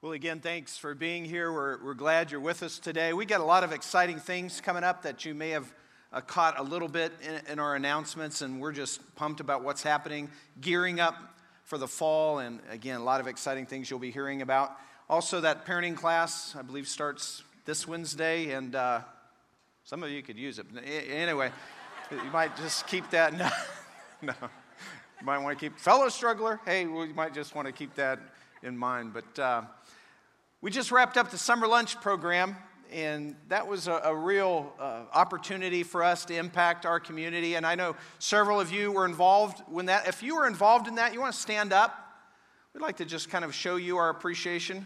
Well, again, thanks for being here. We're, we're glad you're with us today. We got a lot of exciting things coming up that you may have uh, caught a little bit in, in our announcements, and we're just pumped about what's happening, gearing up for the fall, and again, a lot of exciting things you'll be hearing about. Also, that parenting class, I believe, starts this Wednesday, and uh, some of you could use it. Anyway, you might just keep that. No, no. You might want to keep fellow struggler. Hey, we might just want to keep that in mind. But uh, we just wrapped up the summer lunch program, and that was a, a real uh, opportunity for us to impact our community. And I know several of you were involved when that. If you were involved in that, you want to stand up. We'd like to just kind of show you our appreciation.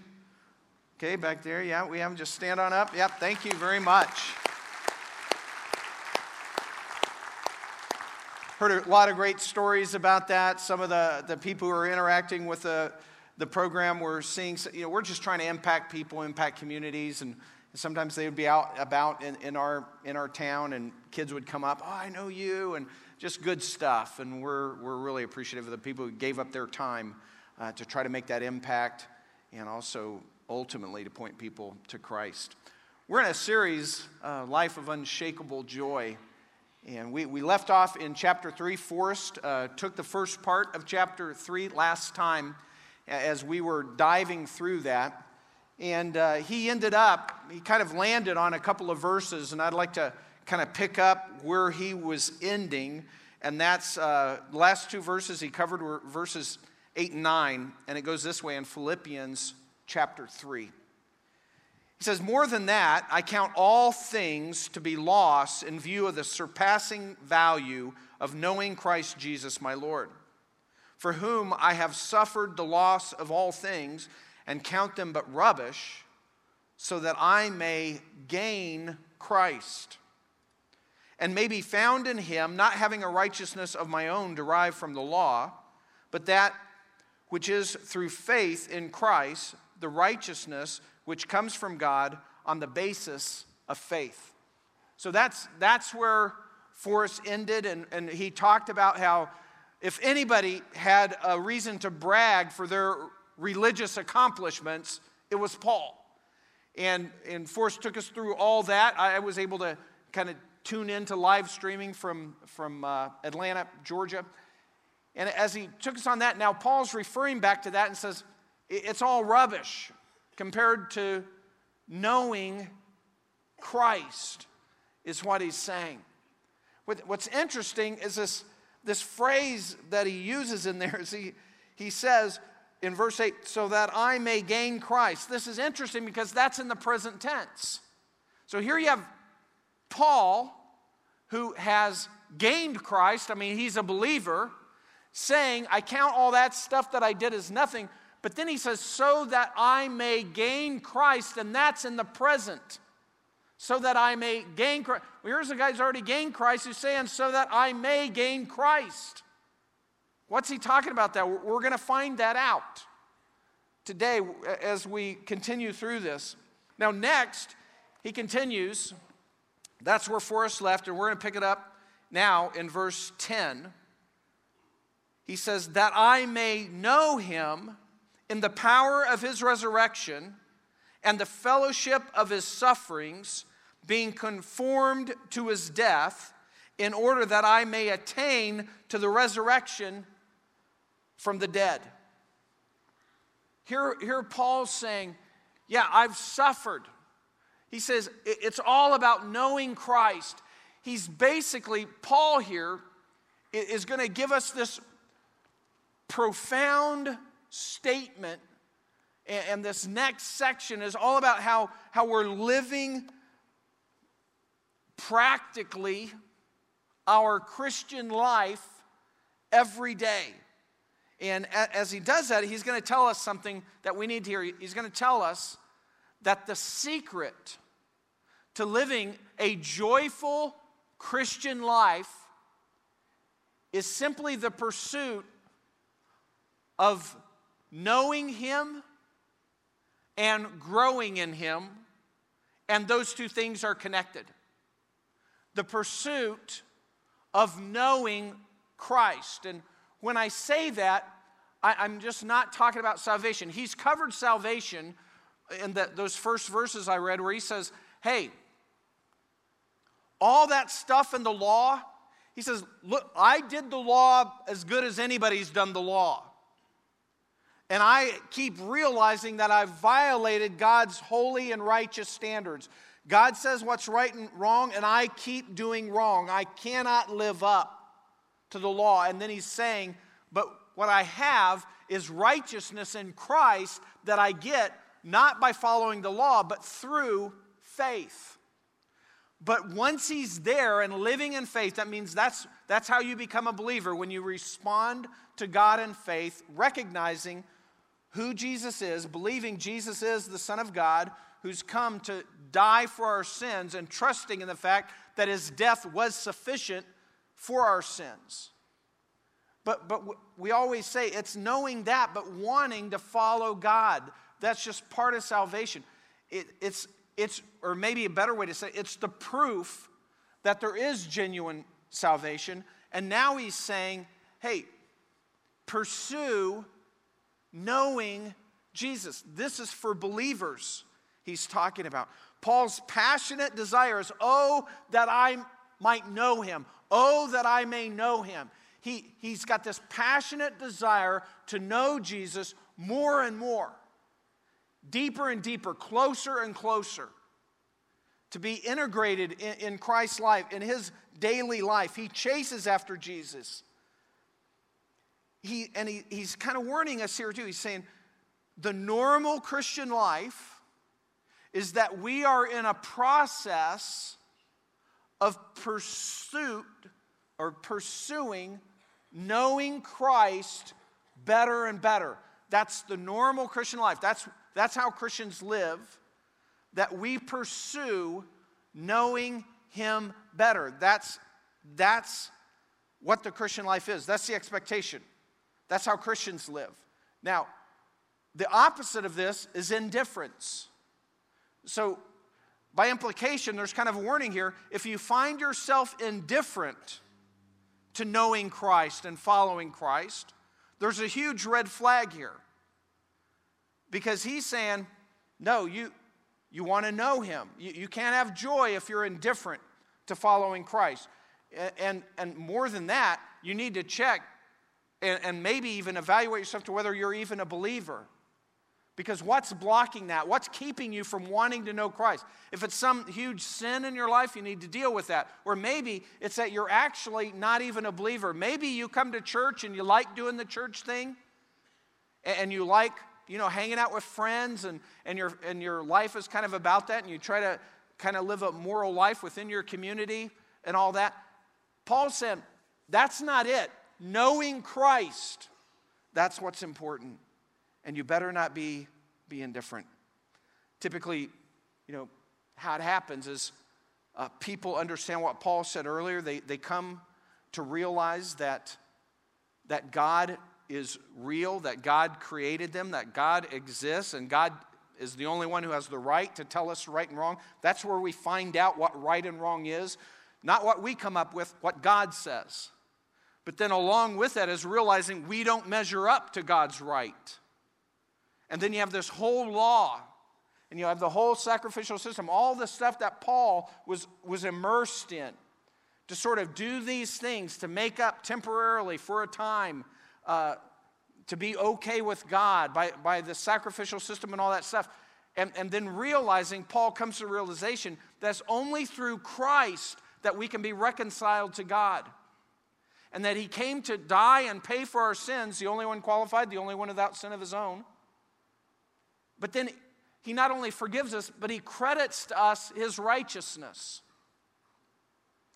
Okay, back there. Yeah, we have them just stand on up. Yep, thank you very much. Heard a lot of great stories about that. Some of the, the people who are interacting with the, the program we're seeing, you know, we're just trying to impact people, impact communities. And sometimes they would be out about in, in, our, in our town and kids would come up, oh, I know you, and just good stuff. And we're, we're really appreciative of the people who gave up their time uh, to try to make that impact and also ultimately to point people to Christ. We're in a series, uh, Life of Unshakable Joy. And we, we left off in chapter 3. Forrest uh, took the first part of chapter 3 last time as we were diving through that. And uh, he ended up, he kind of landed on a couple of verses, and I'd like to kind of pick up where he was ending. And that's uh, last two verses he covered were verses 8 and 9. And it goes this way in Philippians chapter 3. He says, More than that, I count all things to be loss in view of the surpassing value of knowing Christ Jesus my Lord, for whom I have suffered the loss of all things and count them but rubbish, so that I may gain Christ and may be found in him, not having a righteousness of my own derived from the law, but that which is through faith in Christ, the righteousness which comes from God on the basis of faith. So that's, that's where Forrest ended, and, and he talked about how if anybody had a reason to brag for their religious accomplishments, it was Paul. And, and Forrest took us through all that. I was able to kind of tune into live streaming from, from uh, Atlanta, Georgia. And as he took us on that, now Paul's referring back to that and says, it's all rubbish compared to knowing Christ, is what he's saying. What's interesting is this, this phrase that he uses in there is he, he says in verse 8, so that I may gain Christ. This is interesting because that's in the present tense. So here you have Paul, who has gained Christ. I mean, he's a believer, saying, I count all that stuff that I did as nothing but then he says, so that I may gain Christ, and that's in the present. So that I may gain Christ. Well, here's a guy who's already gained Christ who's saying, so that I may gain Christ. What's he talking about that? We're going to find that out today as we continue through this. Now, next, he continues. That's where Forrest left, and we're going to pick it up now in verse 10. He says, That I may know him in the power of his resurrection and the fellowship of his sufferings, being conformed to his death, in order that I may attain to the resurrection from the dead. Here, here Paul's saying, Yeah, I've suffered. He says it's all about knowing Christ. He's basically, Paul here is going to give us this profound statement and this next section is all about how, how we're living practically our Christian life every day. And as he does that, he's going to tell us something that we need to hear. He's going to tell us that the secret to living a joyful Christian life is simply the pursuit of knowing Him and growing in Him, and those two things are connected. The pursuit of knowing Christ. And when I say that, I, am just not talking about salvation. He's covered salvation in the, those first verses I read where he says, hey, all that stuff in the law, he says, look, I did the law as good as anybody's done the law. And I keep realizing that I've violated God's holy and righteous standards. God says what's right and wrong, and I keep doing wrong. I cannot live up to the law. And then he's saying, But what I have is righteousness in Christ that I get not by following the law, but through faith. But once he's there and living in faith, that means that's, that's how you become a believer when you respond to God in faith, recognizing who Jesus is, believing Jesus is the Son of God who's come to die for our sins, and trusting in the fact that his death was sufficient for our sins. But, but we always say it's knowing that, but wanting to follow God. That's just part of salvation. It, it's, it's, or maybe a better way to say it, it's the proof that there is genuine salvation. And now he's saying, hey, pursue knowing Jesus. This is for believers, he's talking about. Paul's passionate desire is, oh, that I might know him. Oh, that I may know him he, he's got this passionate desire to know Jesus more and more, deeper and deeper, closer and closer, to be integrated in, in Christ's life, in his daily life. He chases after Jesus. He, and he, he's kind of warning us here too. He's saying the normal Christian life is that we are in a process of pursuit or pursuing knowing Christ better and better. That's the normal Christian life. That's, that's how Christians live, that we pursue knowing Him better. That's, that's what the Christian life is. That's the expectation. That's how Christians live. Now, the opposite of this is indifference. So, by implication, there's kind of a warning here. If you find yourself indifferent, to knowing Christ and following Christ, there's a huge red flag here. Because he's saying, no, you, you want to know him. You, you can't have joy if you're indifferent to following Christ. And, and, more than that, you need to check and, and maybe even evaluate yourself to whether you're even a believer. Because what's blocking that? What's keeping you from wanting to know Christ? If it's some huge sin in your life, you need to deal with that. Or maybe it's that you're actually not even a believer. Maybe you come to church and you like doing the church thing and you like, you know, hanging out with friends and, and, your, and your life is kind of about that and you try to kind of live a moral life within your community and all that. Paul said, that's not it. Knowing Christ, that's what's important and you better not be, be indifferent. Typically, you know, how it happens is uh, people understand what Paul said earlier. They, they come to realize that, that God is real, that God created them, that God exists, and God is the only one who has the right to tell us right and wrong. That's where we find out what right and wrong is, not what we come up with, what God says. But then, along with that, is realizing we don't measure up to God's right. And then you have this whole law, and you have the whole sacrificial system, all the stuff that Paul was, was immersed in to sort of do these things to make up temporarily for a time, uh, to be okay with God by, by the sacrificial system and all that stuff. And, and then realizing, Paul comes to realization that's only through Christ that we can be reconciled to God. And that he came to die and pay for our sins, the only one qualified, the only one without sin of his own. But then he not only forgives us, but he credits to us his righteousness.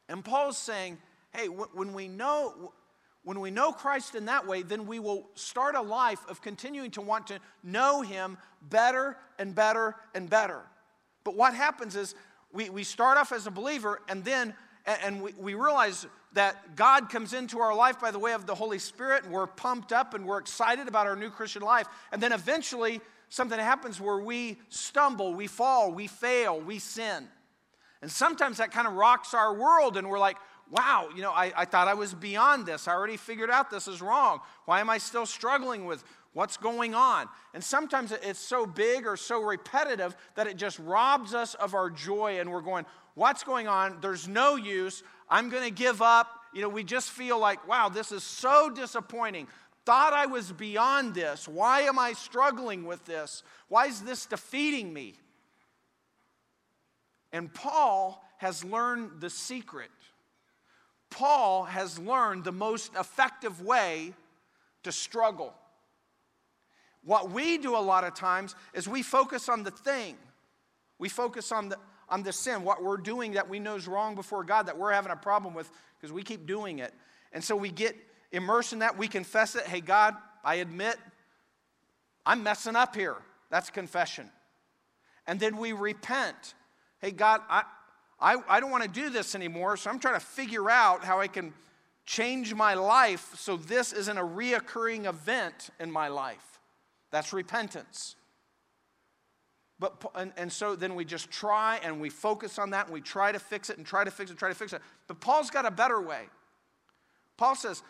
And Paul's saying, hey, when we know when we know Christ in that way, then we will start a life of continuing to want to know him better and better and better. But what happens is we, we start off as a believer and then and we, we realize that God comes into our life by the way of the Holy Spirit, and we're pumped up and we're excited about our new Christian life. And then eventually something happens where we stumble, we fall, we fail, we sin. And sometimes that kind of rocks our world, and we're like, wow, you know, I, I thought I was beyond this. I already figured out this is wrong. Why am I still struggling with what's going on? And sometimes it's so big or so repetitive that it just robs us of our joy and we're going, what's going on? There's no use. I'm going to give up. You know, we just feel like, wow, this is so disappointing. Thought I was beyond this. Why am I struggling with this? Why is this defeating me? And Paul has learned the secret. Paul has learned the most effective way to struggle. What we do a lot of times is we focus on the thing. We focus on the, on the sin, what we're doing that we know is wrong before God, that we're having a problem with because we keep doing it. And so we get immersed in that. We confess it. Hey, God, I admit I'm messing up here. That's confession. And then we repent. Hey, God, I, I, I don't want to do this anymore, so I'm trying to figure out how I can change my life so this isn't a reoccurring event in my life. That's repentance. But, and, and so then we just try and we focus on that and we try to fix it and try to fix it, and try to fix it. But Paul's got a better way. Paul says,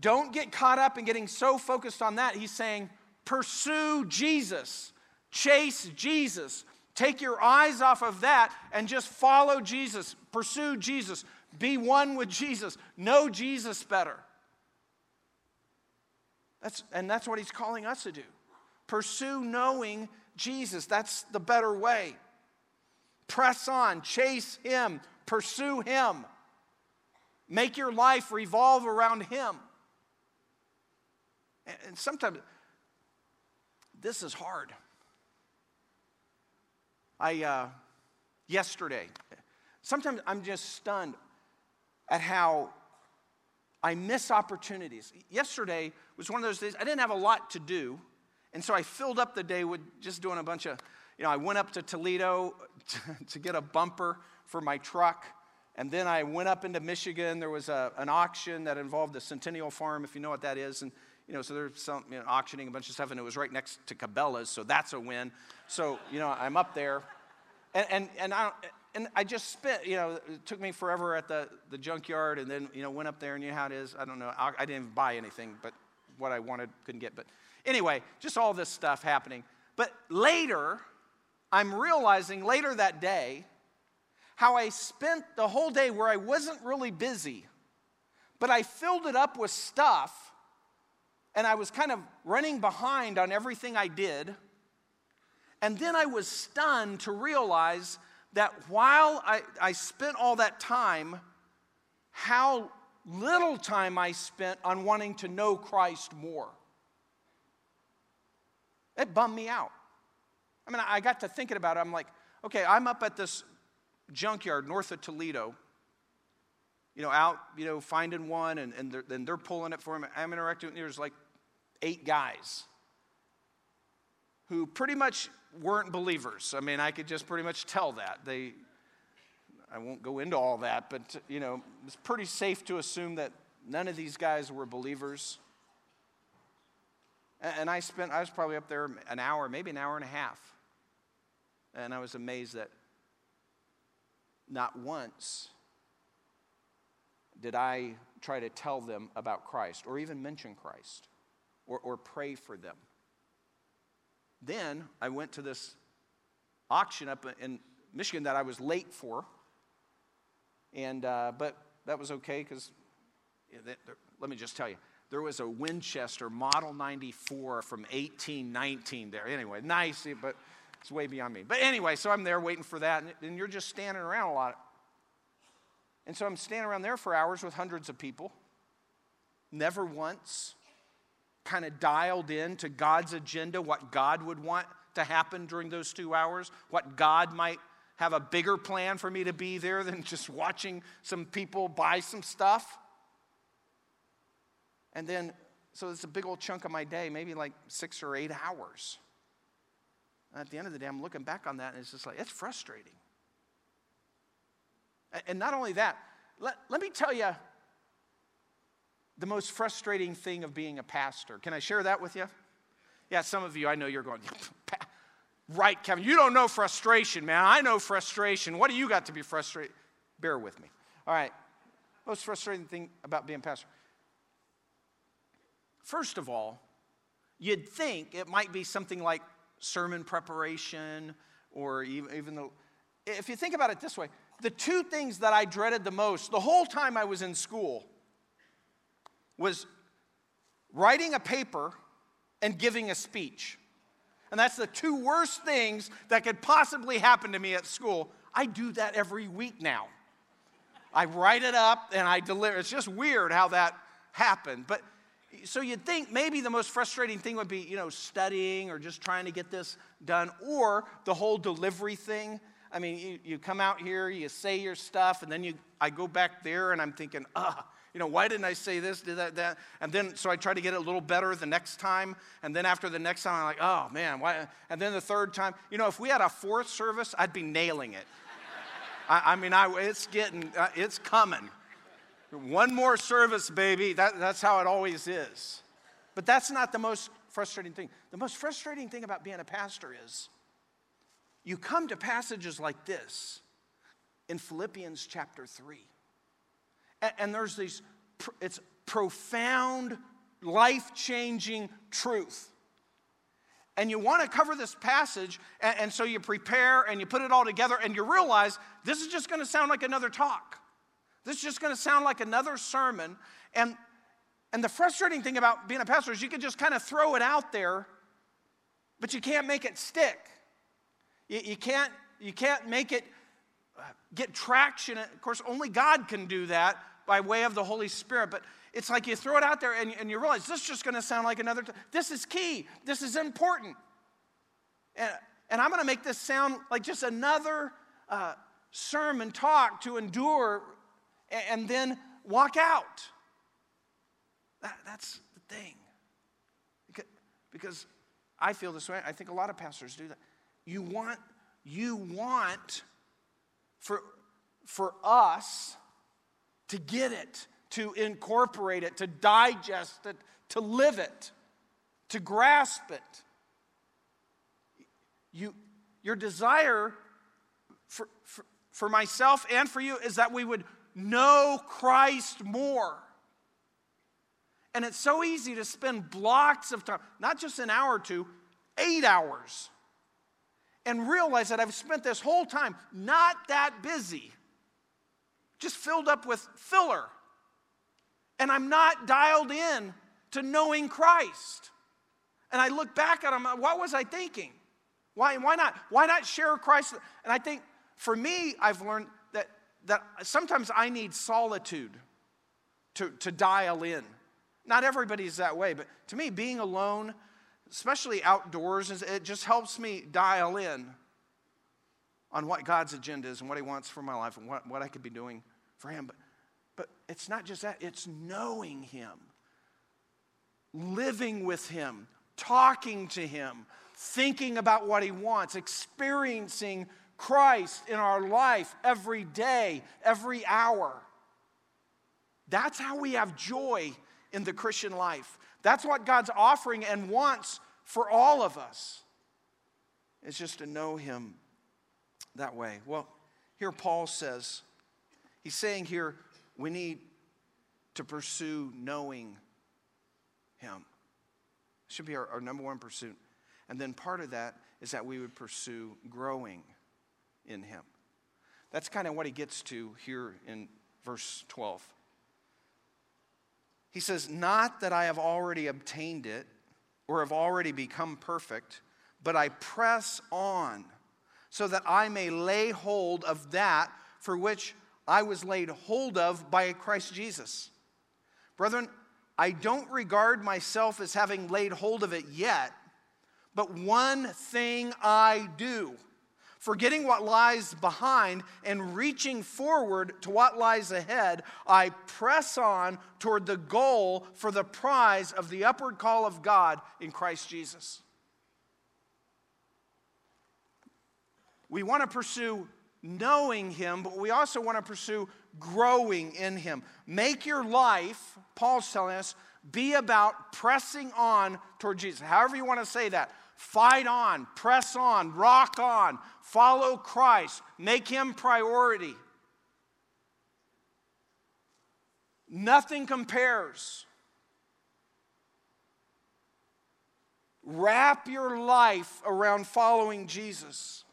don't get caught up in getting so focused on that. He's saying, pursue Jesus, chase Jesus. Take your eyes off of that and just follow Jesus, pursue Jesus, be one with Jesus, know Jesus better. That's, and that's what he's calling us to do. Pursue knowing Jesus. That's the better way. Press on, chase Him, pursue Him. Make your life revolve around Him. And sometimes this is hard. I, uh, yesterday, sometimes I'm just stunned at how I miss opportunities. Yesterday was one of those days I didn't have a lot to do. And so I filled up the day with just doing a bunch of, you know, I went up to Toledo to, to get a bumper for my truck. And then I went up into Michigan. There was a, an auction that involved the Centennial Farm, if you know what that is. And, you know, so there's some you know, auctioning a bunch of stuff, and it was right next to Cabela's, so that's a win. So, you know, I'm up there. And, and, and, I, and I just spent, you know, it took me forever at the, the junkyard, and then, you know, went up there, and you know how it is. I don't know. I, I didn't even buy anything, but what I wanted, couldn't get. But Anyway, just all this stuff happening. But later, I'm realizing later that day how I spent the whole day where I wasn't really busy, but I filled it up with stuff and I was kind of running behind on everything I did. And then I was stunned to realize that while I, I spent all that time, how little time I spent on wanting to know Christ more. It bummed me out. I mean, I got to thinking about it. I'm like, okay, I'm up at this junkyard north of Toledo, you know, out, you know, finding one, and, and, they're, they're pulling it for me. I'm interacting, with there's like eight guys who pretty much weren't believers. I mean, I could just pretty much tell that. They, I won't go into all that, but, you know, it's pretty safe to assume that none of these guys were believers. And I spent, I was probably up there an hour, maybe an hour and a half. And I was amazed that not once did I try to tell them about Christ or even mention Christ or, or pray for them. Then I went to this auction up in Michigan that I was late for. And, uh, but that was okay because let me just tell you, there was a Winchester Model 94 from 1819 there. Anyway, nice, but it's way beyond me. But anyway, so I'm there waiting for that, and you're just standing around a lot. And so I'm standing around there for hours with hundreds of people. Never once kind of dialed in to God's agenda, what God would want to happen during those two hours, what God might have a bigger plan for me to be there than just watching some people buy some stuff. And then, so it's a big old chunk of my day, maybe like six or eight hours. And at the end of the day, I'm looking back on that and it's just like, it's frustrating. And not only that, let, let me tell you the most frustrating thing of being a pastor. Can I share that with you? Yeah, some of you, I know you're going, right, Kevin, you don't know frustration, man. I know frustration. What do you got to be frustrated? Bear with me. All right, most frustrating thing about being pastor? First of all, you'd think it might be something like sermon preparation or even, even though, if you think about it this way, the two things that I dreaded the most the whole time I was in school was writing a paper and giving a speech. And that's the two worst things that could possibly happen to me at school. I do that every week now. I write it up and I deliver. It's just weird how that happened. But so you'd think maybe the most frustrating thing would be, you know, studying or just trying to get this done, or the whole delivery thing. I mean, you, you come out here, you say your stuff, and then you, I go back there and I'm thinking, ah, you know, why didn't I say this, did that, that? And then, so I try to get it a little better the next time. And then after the next time, I'm like, oh man, why? And then the third time, you know, if we had a fourth service, I'd be nailing it. I, I, mean, I, it's getting, uh, it's coming. One more service, baby. That, that's how it always is. But that's not the most frustrating thing. The most frustrating thing about being a pastor is you come to passages like this in Philippians chapter 3. And, and there's these, it's profound, life changing truth. And you want to cover this passage, and, and so you prepare and you put it all together, and you realize this is just going to sound like another talk. This is just going to sound like another sermon. And, and the frustrating thing about being a pastor is you can just kind of throw it out there, but you can't make it stick. You, you, can't, you can't make it uh, get traction. Of course, only God can do that by way of the Holy Spirit. But it's like you throw it out there and, and you realize this is just going to sound like another. T- this is key. This is important. And, and I'm going to make this sound like just another uh, sermon talk to endure and, and then walk out. That, that's the thing. Because, because I feel this way. I think a lot of pastors do that. You want, you want for, for us to get it, to incorporate it, to digest it, to live it, to grasp it. You, your desire for, for, for myself and for you is that we would know Christ more. And it's so easy to spend blocks of time, not just an hour or two, eight hours and realize that I've spent this whole time not that busy, just filled up with filler. And I'm not dialed in to knowing Christ. And I look back at him, uh, what was I thinking? Why, why not? Why not share Christ? And I think for me, I've learned that, that sometimes I need solitude to, to dial in. Not everybody's that way, but to me, being alone especially outdoors, it just helps me dial in on what God's agenda is and what He wants for my life and what, what I could be doing for Him. But, but it's not just that, it's knowing Him, living with Him, talking to Him, thinking about what He wants, experiencing Christ in our life every day, every hour. That's how we have joy in the Christian life. That's what God's offering and wants for all of us. It's just to know Him that way. Well, here Paul says, he's saying here, we need to pursue knowing Him. Should be our, our number one pursuit. And then part of that is that we would pursue growing in Him. That's kind of what he gets to here in verse 12. He says, Not that I have already obtained it or have already become perfect, but I press on so that I may lay hold of that for which I was laid hold of by Christ Jesus. Brethren, I don't regard myself as having laid hold of it yet, but one thing I do Forgetting what lies behind and reaching forward to what lies ahead, I press on toward the goal for the prize of the upward call of God in Christ Jesus. We want to pursue knowing Him, but we also want to pursue growing in Him. Make your life, Paul's telling us, be about pressing on toward Jesus. However, you want to say that. Fight on, press on, rock on, follow Christ, make Him priority. Nothing compares. Wrap your life around following Jesus.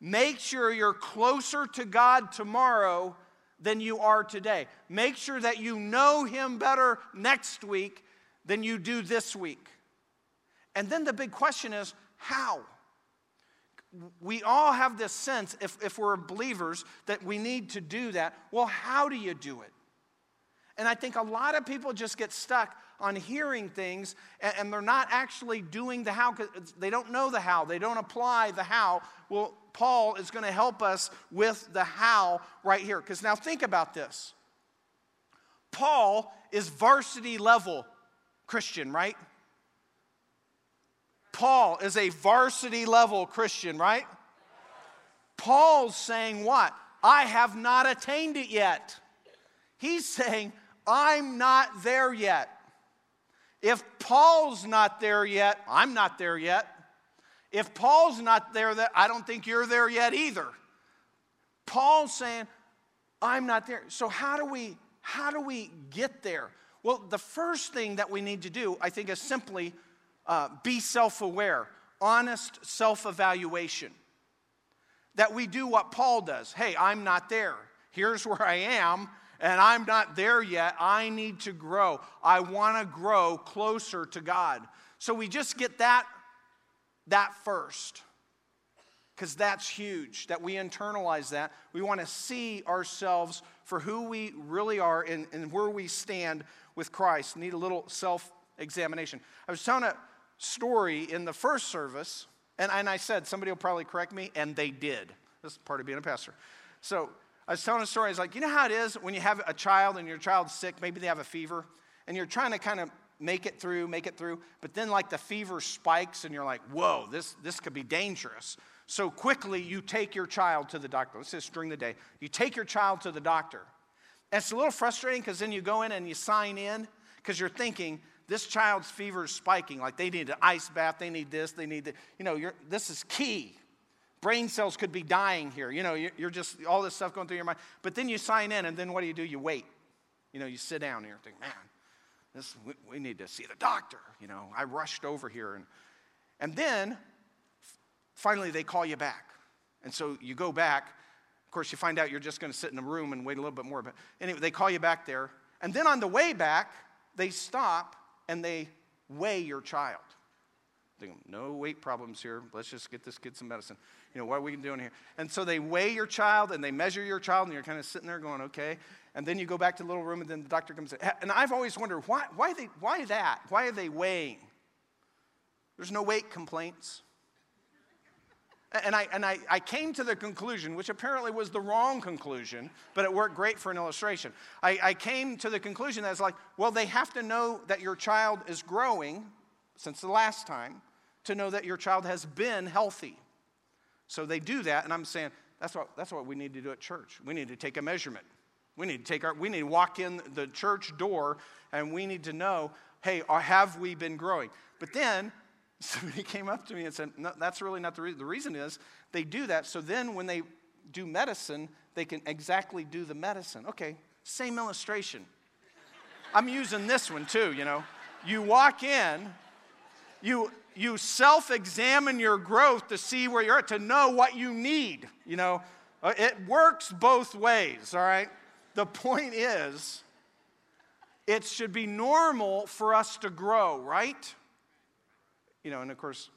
Make sure you're closer to God tomorrow than you are today. Make sure that you know Him better next week than you do this week. And then the big question is how? We all have this sense, if, if we're believers, that we need to do that. Well, how do you do it? And I think a lot of people just get stuck on hearing things and, and they're not actually doing the how they don't know the how, they don't apply the how. Well, Paul is going to help us with the how right here. Because now think about this Paul is varsity level Christian, right? Paul is a varsity level Christian, right? Paul's saying what? I have not attained it yet. He's saying, I'm not there yet. If Paul's not there yet, I'm not there yet. If Paul's not there, that I don't think you're there yet either. Paul's saying, I'm not there. So how do we how do we get there? Well, the first thing that we need to do, I think, is simply uh, be self-aware, honest self-evaluation. That we do what Paul does. Hey, I'm not there. Here's where I am and I'm not there yet. I need to grow. I want to grow closer to God. So we just get that that first. Cuz that's huge that we internalize that. We want to see ourselves for who we really are and, and where we stand with Christ. Need a little self-examination. I was telling a story in the first service, and, and I said, somebody will probably correct me, and they did. That's part of being a pastor. So I was telling a story. I was like, you know how it is when you have a child and your child's sick, maybe they have a fever, and you're trying to kind of make it through, make it through, but then like the fever spikes and you're like, whoa, this, this could be dangerous. So quickly you take your child to the doctor. Let's just during the day. You take your child to the doctor. And it's a little frustrating because then you go in and you sign in because you're thinking, this child's fever is spiking. Like they need an ice bath, they need this, they need that. You know, this is key brain cells could be dying here. You know, you're just all this stuff going through your mind. But then you sign in, and then what do you do? You wait. You know, you sit down here and thinking, man, this, we, we need to see the doctor. You know, I rushed over here. And, and then finally they call you back. And so you go back. Of course, you find out you're just going to sit in a room and wait a little bit more. But anyway, they call you back there. And then on the way back, they stop and they weigh your child. Thinking, no weight problems here. Let's just get this kid some medicine. You know, what are we doing here? And so they weigh your child and they measure your child, and you're kind of sitting there going, okay. And then you go back to the little room, and then the doctor comes in. And I've always wondered, why, why, they, why that? Why are they weighing? There's no weight complaints. And, I, and I, I came to the conclusion, which apparently was the wrong conclusion, but it worked great for an illustration. I, I came to the conclusion that it's like, well, they have to know that your child is growing since the last time to know that your child has been healthy. So they do that, and I'm saying that's what, that's what we need to do at church. We need to take a measurement. We need to take our, we need to walk in the church door and we need to know, hey, have we been growing? But then somebody came up to me and said, no, that's really not the reason. The reason is they do that so then when they do medicine, they can exactly do the medicine. Okay, same illustration. I'm using this one too, you know. You walk in, you you self examine your growth to see where you're at, to know what you need. You know, uh, it works both ways, all right? The point is, it should be normal for us to grow, right? You know, and of course,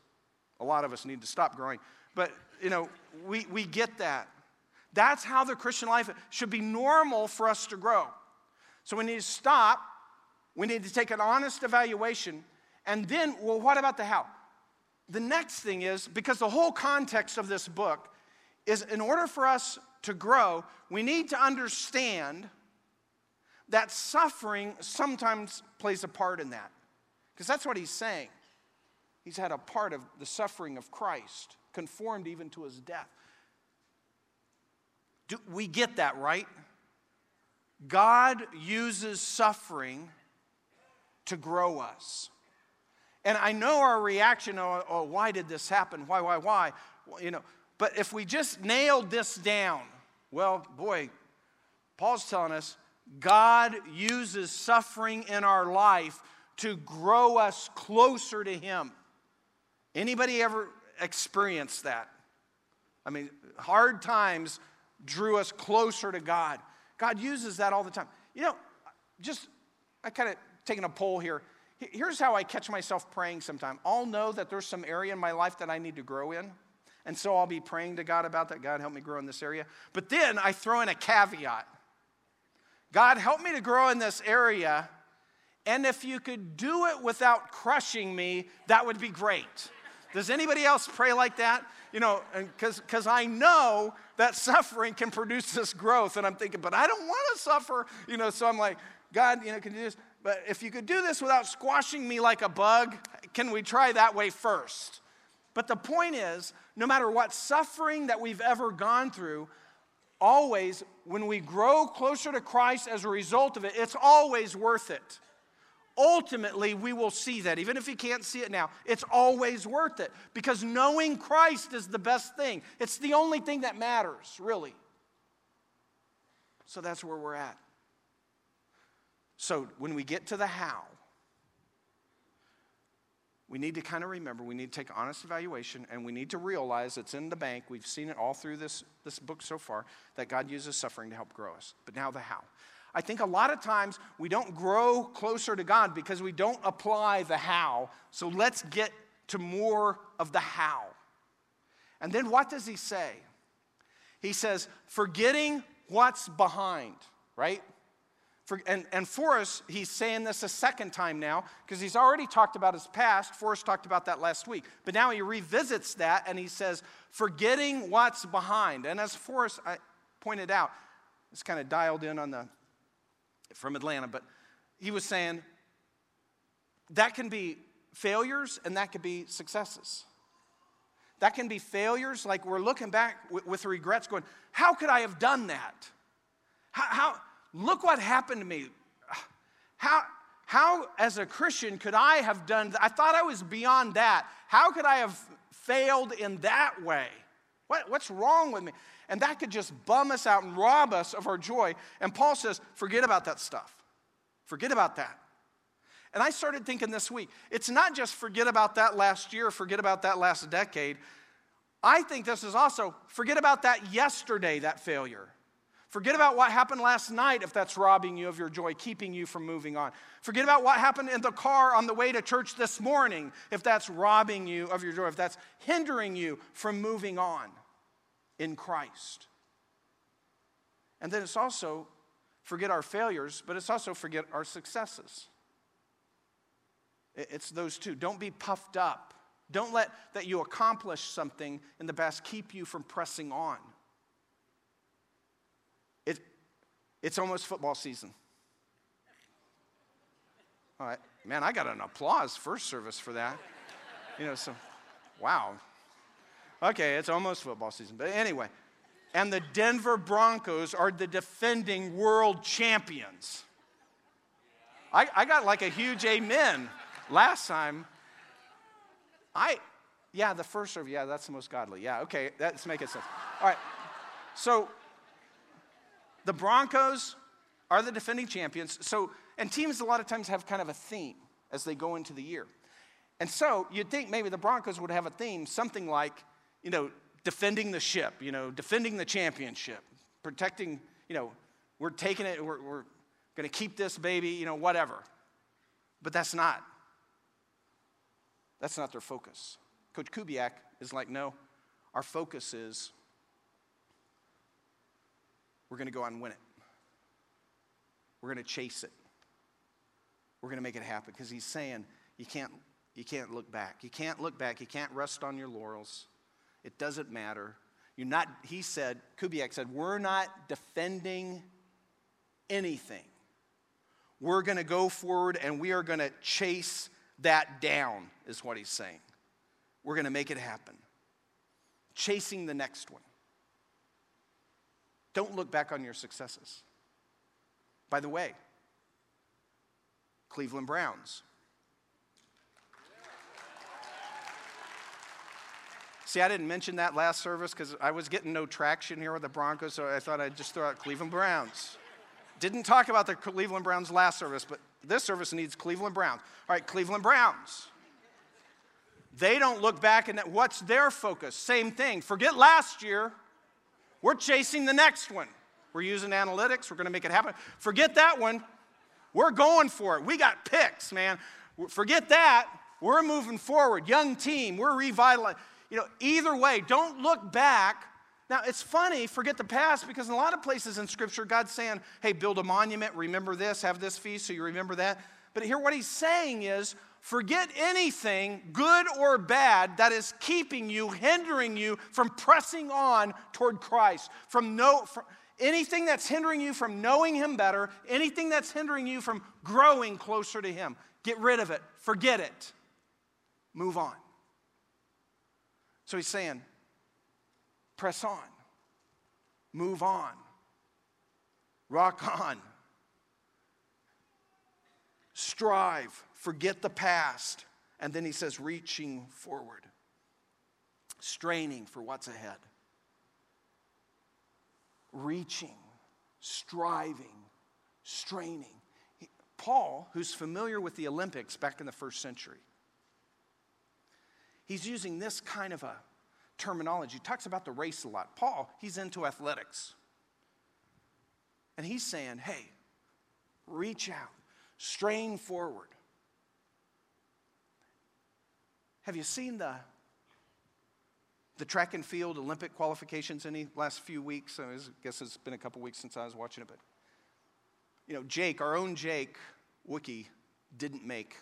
a lot of us need to stop growing. But, you know, we, we get that. That's how the Christian life should be normal for us to grow. So we need to stop. We need to take an honest evaluation and then, well, what about the how? The next thing is because the whole context of this book is in order for us to grow, we need to understand that suffering sometimes plays a part in that. Because that's what he's saying. He's had a part of the suffering of Christ, conformed even to his death. Do we get that, right? God uses suffering to grow us. And I know our reaction, oh, oh, why did this happen? Why, why, why? You know, but if we just nailed this down, well, boy, Paul's telling us God uses suffering in our life to grow us closer to Him. Anybody ever experienced that? I mean, hard times drew us closer to God. God uses that all the time. You know, just, I kind of taking a poll here. Here's how I catch myself praying sometime. I'll know that there's some area in my life that I need to grow in. And so I'll be praying to God about that. God, help me grow in this area. But then I throw in a caveat God, help me to grow in this area. And if you could do it without crushing me, that would be great. Does anybody else pray like that? You know, because I know that suffering can produce this growth. And I'm thinking, but I don't want to suffer. You know, so I'm like, God, you know, can you do this? But if you could do this without squashing me like a bug, can we try that way first? But the point is, no matter what suffering that we've ever gone through, always, when we grow closer to Christ as a result of it, it's always worth it. Ultimately, we will see that. Even if you can't see it now, it's always worth it because knowing Christ is the best thing. It's the only thing that matters, really. So that's where we're at. So when we get to the how, we need to kind of remember we need to take honest evaluation and we need to realize it's in the bank. We've seen it all through this, this book so far that God uses suffering to help grow us. But now the how. I think a lot of times we don't grow closer to God because we don't apply the how. So let's get to more of the how. And then what does he say? He says, forgetting what's behind, right? For, and, and Forrest, he's saying this a second time now because he's already talked about his past. Forrest talked about that last week. But now he revisits that and he says, forgetting what's behind. And as Forrest I pointed out, it's kind of dialed in on the, from Atlanta, but he was saying that can be failures and that can be successes. That can be failures, like we're looking back with, with regrets, going, How could I have done that? How, how, Look what happened to me. How, how, as a Christian, could I have done that? I thought I was beyond that. How could I have failed in that way? What, what's wrong with me? And that could just bum us out and rob us of our joy. And Paul says, forget about that stuff. Forget about that. And I started thinking this week, it's not just forget about that last year, forget about that last decade. I think this is also forget about that yesterday, that failure. Forget about what happened last night if that's robbing you of your joy, keeping you from moving on. Forget about what happened in the car on the way to church this morning if that's robbing you of your joy, if that's hindering you from moving on in Christ. And then it's also forget our failures, but it's also forget our successes. It's those two. Don't be puffed up. Don't let that you accomplish something in the past keep you from pressing on. It's almost football season. All right, man, I got an applause first service for that. You know, so wow. Okay, it's almost football season. But anyway, and the Denver Broncos are the defending world champions. I, I got like a huge amen last time. I, yeah, the first service, yeah, that's the most godly. Yeah, okay, that's making sense. All right, so the Broncos are the defending champions. So, and teams a lot of times have kind of a theme as they go into the year. And so you'd think maybe the Broncos would have a theme, something like, you know, defending the ship, you know, defending the championship, protecting, you know, we're taking it, we're, we're going to keep this baby, you know, whatever. But that's not. That's not their focus. Coach Kubiak is like, no, our focus is we're going to go out and win it. We're going to chase it. We're going to make it happen because he's saying you can't, you can't look back. You can't look back. You can't rest on your laurels. It doesn't matter. You're not, he said, Kubiak said, we're not defending anything. We're going to go forward and we are going to chase that down, is what he's saying. We're going to make it happen. Chasing the next one. Don't look back on your successes. By the way, Cleveland Browns. See, I didn't mention that last service because I was getting no traction here with the Broncos, so I thought I'd just throw out Cleveland Browns. Didn't talk about the Cleveland Browns last service, but this service needs Cleveland Browns. All right, Cleveland Browns. They don't look back and what's their focus? Same thing. Forget last year. We're chasing the next one. We're using analytics. We're going to make it happen. Forget that one. We're going for it. We got picks, man. Forget that. We're moving forward. Young team. We're revitalizing. You know, either way, don't look back. Now, it's funny, forget the past, because in a lot of places in Scripture, God's saying, hey, build a monument, remember this, have this feast, so you remember that. But here, what he's saying is, forget anything, good or bad, that is keeping you, hindering you from pressing on toward Christ, from no, from, anything that's hindering you from knowing Him better, anything that's hindering you from growing closer to Him. Get rid of it, forget it, move on. So he's saying, press on, move on, rock on, strive, forget the past. And then he says, reaching forward, straining for what's ahead, reaching, striving, straining. Paul, who's familiar with the Olympics back in the first century, he's using this kind of a terminology. He talks about the race a lot. Paul, he's into athletics. And he's saying, hey, reach out, strain forward. Have you seen the, the track and field Olympic qualifications any last few weeks? I guess it's been a couple weeks since I was watching it, but you know, Jake, our own Jake Wookie, didn't make,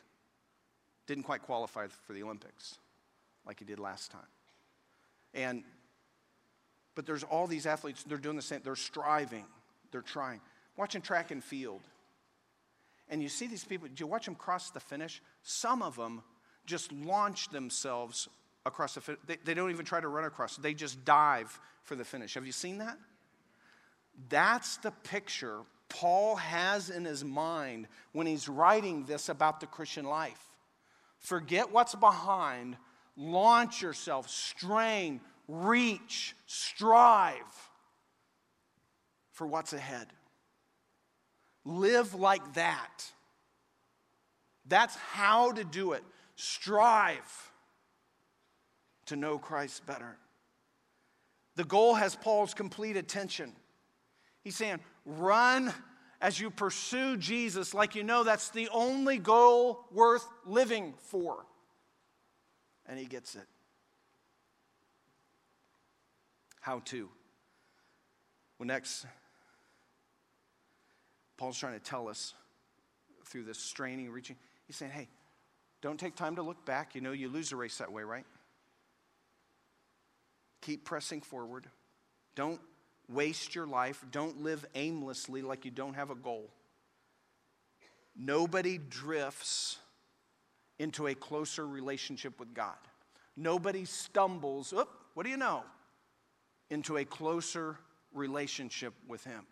didn't quite qualify for the Olympics like he did last time. And but there's all these athletes, they're doing the same, they're striving, they're trying. Watching track and field. And you see these people, do you watch them cross the finish? Some of them just launch themselves across the finish. They, they don't even try to run across, they just dive for the finish. Have you seen that? That's the picture Paul has in his mind when he's writing this about the Christian life. Forget what's behind, launch yourself, strain, reach, strive for what's ahead. Live like that. That's how to do it. Strive to know Christ better. The goal has Paul's complete attention. He's saying, run as you pursue Jesus like you know that's the only goal worth living for and he gets it. How to? Well, next, Paul's trying to tell us through this straining, reaching. He's saying, hey, don't take time to look back. You know, you lose a race that way, right? Keep pressing forward. Don't waste your life. Don't live aimlessly like you don't have a goal. Nobody drifts into a closer relationship with God. Nobody stumbles, oh, what do you know, into a closer relationship with Him.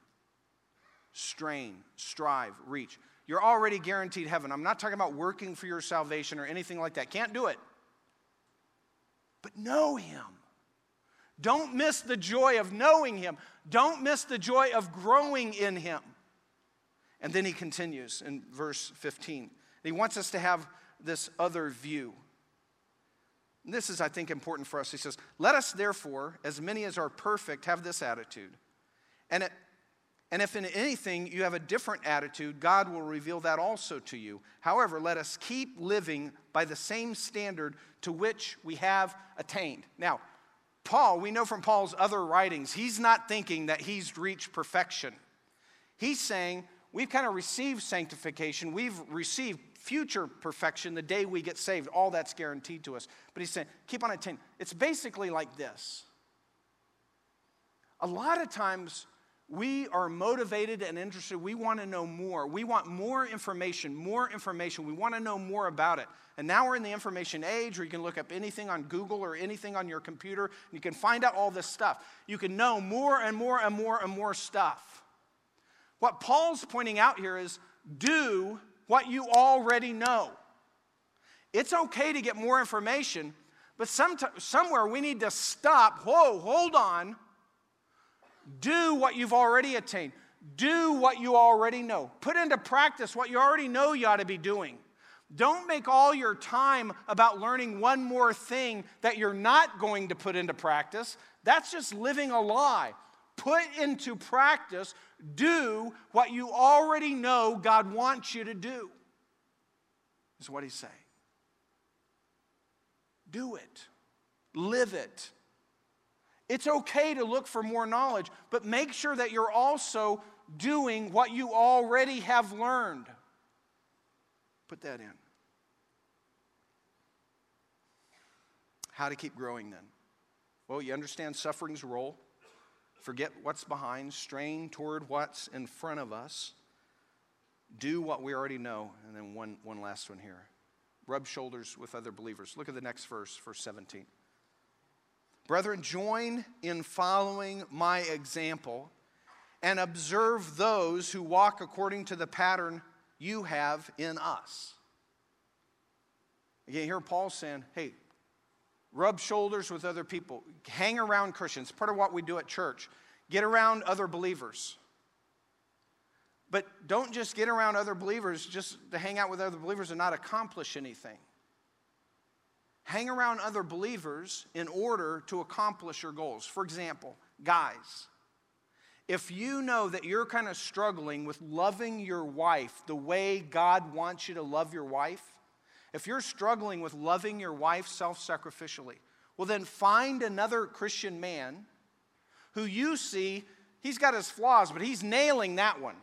Strain, strive, reach. You're already guaranteed heaven. I'm not talking about working for your salvation or anything like that. Can't do it. But know Him. Don't miss the joy of knowing Him. Don't miss the joy of growing in Him. And then he continues in verse 15. He wants us to have this other view. And this is, I think, important for us. He says, Let us therefore, as many as are perfect, have this attitude. And, and if in anything you have a different attitude, God will reveal that also to you. However, let us keep living by the same standard to which we have attained. Now, Paul, we know from Paul's other writings, he's not thinking that he's reached perfection. He's saying, we've kind of received sanctification, we've received future perfection the day we get saved. All that's guaranteed to us. But he's saying, keep on attaining. It's basically like this. A lot of times, we are motivated and interested. We want to know more. We want more information, more information. We want to know more about it. And now we're in the information age where you can look up anything on Google or anything on your computer, and you can find out all this stuff. You can know more and more and more and more stuff. What Paul's pointing out here is do what you already know. It's okay to get more information, but some, somewhere we need to stop. Whoa, hold on. Do what you've already attained. do what you already know. Put into practice what you already know you ought to be doing. Don't make all your time about learning one more thing that you're not going to put into practice. That's just living a lie. Put into practice, do what you already know God wants you to do, is what he's saying. Do it, live it. It's okay to look for more knowledge, but make sure that you're also doing what you already have learned. Put that in. How to keep growing then? Well, you understand suffering's role. Forget what's behind, strain toward what's in front of us. Do what we already know. And then one, one last one here rub shoulders with other believers. Look at the next verse, verse 17. Brethren, join in following my example and observe those who walk according to the pattern you have in us. Again, here Paul's saying, hey, rub shoulders with other people, hang around Christians. Part of what we do at church. Get around other believers. But don't just get around other believers just to hang out with other believers and not accomplish anything. Hang around other believers in order to accomplish your goals. For example, guys, if you know that you're kind of struggling with loving your wife the way God wants you to love your wife, if you're struggling with loving your wife self sacrificially, well, then find another Christian man who you see, he's got his flaws, but he's nailing that one.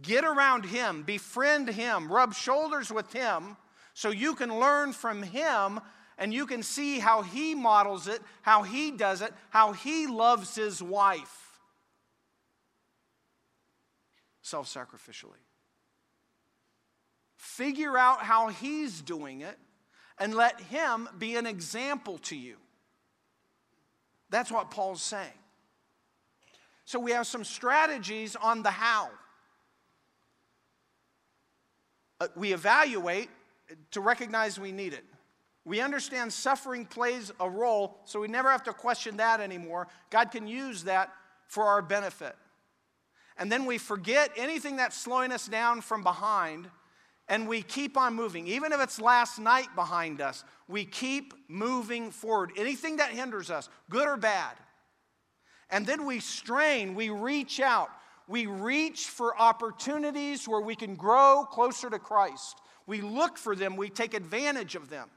Get around him, befriend him, rub shoulders with him so you can learn from him and you can see how he models it, how he does it, how he loves his wife self sacrificially. Figure out how he's doing it and let him be an example to you. That's what Paul's saying. So we have some strategies on the how. Uh, we evaluate to recognize we need it. We understand suffering plays a role, so we never have to question that anymore. God can use that for our benefit. And then we forget anything that's slowing us down from behind and we keep on moving. Even if it's last night behind us, we keep moving forward. Anything that hinders us, good or bad. And then we strain, we reach out, we reach for opportunities where we can grow closer to Christ. We look for them, we take advantage of them.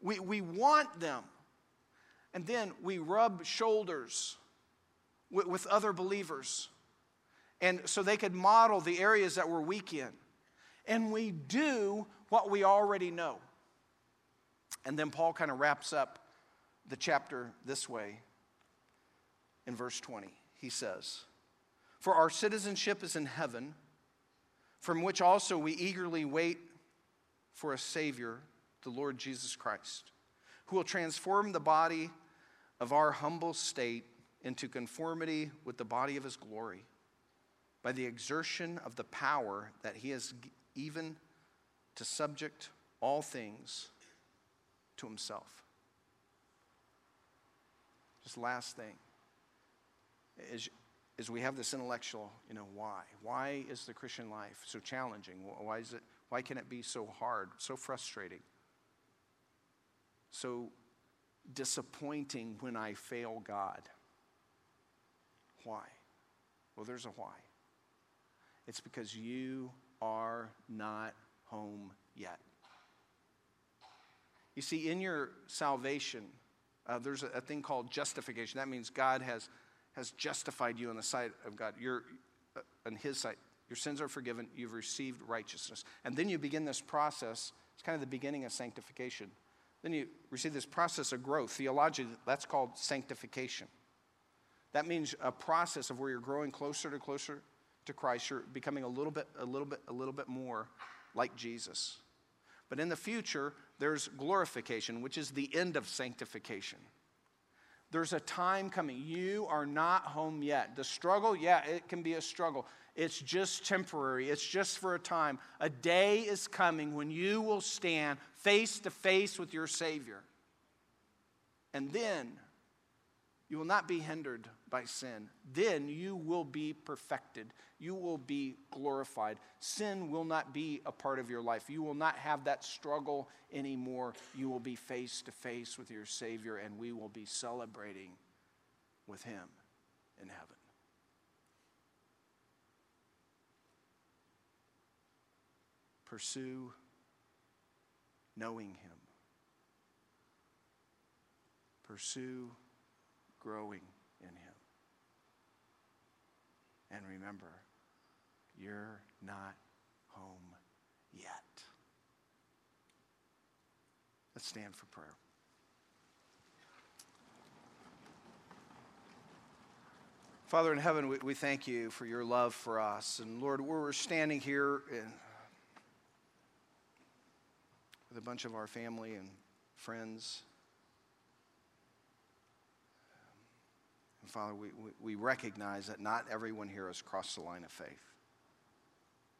We, we want them. And then we rub shoulders with, with other believers and so they could model the areas that we're weak in. And we do what we already know. And then Paul kind of wraps up the chapter this way in verse 20. He says, For our citizenship is in heaven, from which also we eagerly wait for a Savior, the Lord Jesus Christ, who will transform the body of our humble state into conformity with the body of his glory by the exertion of the power that he has even to subject all things to himself. Just last thing is, is we have this intellectual, you know, why? Why is the Christian life so challenging? Why is it why can it be so hard, so frustrating? So disappointing when I fail God? Why? Well, there's a why. It's because you are not home yet. You see, in your salvation, uh, there's a, a, thing called justification. That means God has, has justified you in the sight of God. You're uh, in His sight. Your sins are forgiven. You've received righteousness. And then you begin this process. It's kind of the beginning of sanctification. Then you receive this process of growth. Theologically, that's called sanctification. That means a process of where you're growing closer to closer to Christ, you're becoming a little bit, a little bit, a little bit more like Jesus. But in the future, there's glorification, which is the end of sanctification. There's a time coming. You are not home yet. The struggle, yeah, it can be a struggle. It's just temporary, it's just for a time. A day is coming when you will stand face to face with your Savior. And then You will not be hindered by sin. Then you will be perfected. You will be glorified. Sin will not be a part of your life. You will not have that struggle anymore. You will be face to face with your Savior, and we will be celebrating with Him in heaven. Pursue knowing Him. Pursue growing in Him. And remember, you're not home yet. Let's stand for prayer. Father in heaven, we, we thank you for your love for us. And Lord, we're standing here in, with a bunch of our family and friends. And Father, we, we, recognize that not everyone here has crossed the line of faith.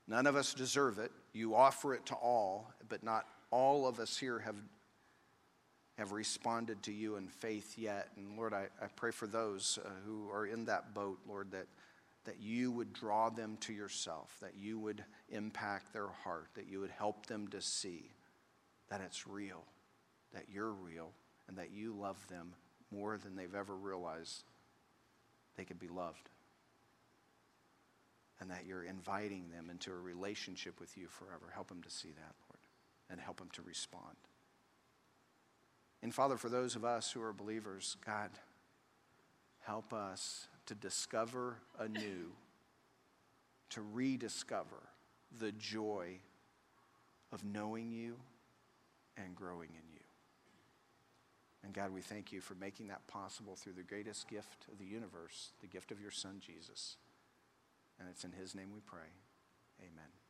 None of us deserve it. You offer it to all, but not all of us here have, have responded to you in faith yet. And Lord, I, I pray for those uh, who are in that boat, Lord, that, that you would draw them to yourself, that you would impact their heart, that you would help them to see that it's real, that you're real, and that you love them more than they've ever realized they could be loved. And that you're inviting them into a relationship with you forever. Help them to see that, Lord, and help them to respond. And Father, for those of us who are believers, God, help us to discover anew, to rediscover the joy of knowing you and growing in you. And God, we thank you for making that possible through the greatest gift of the universe, the gift of your Son, Jesus. And it's in his name we pray. Amen.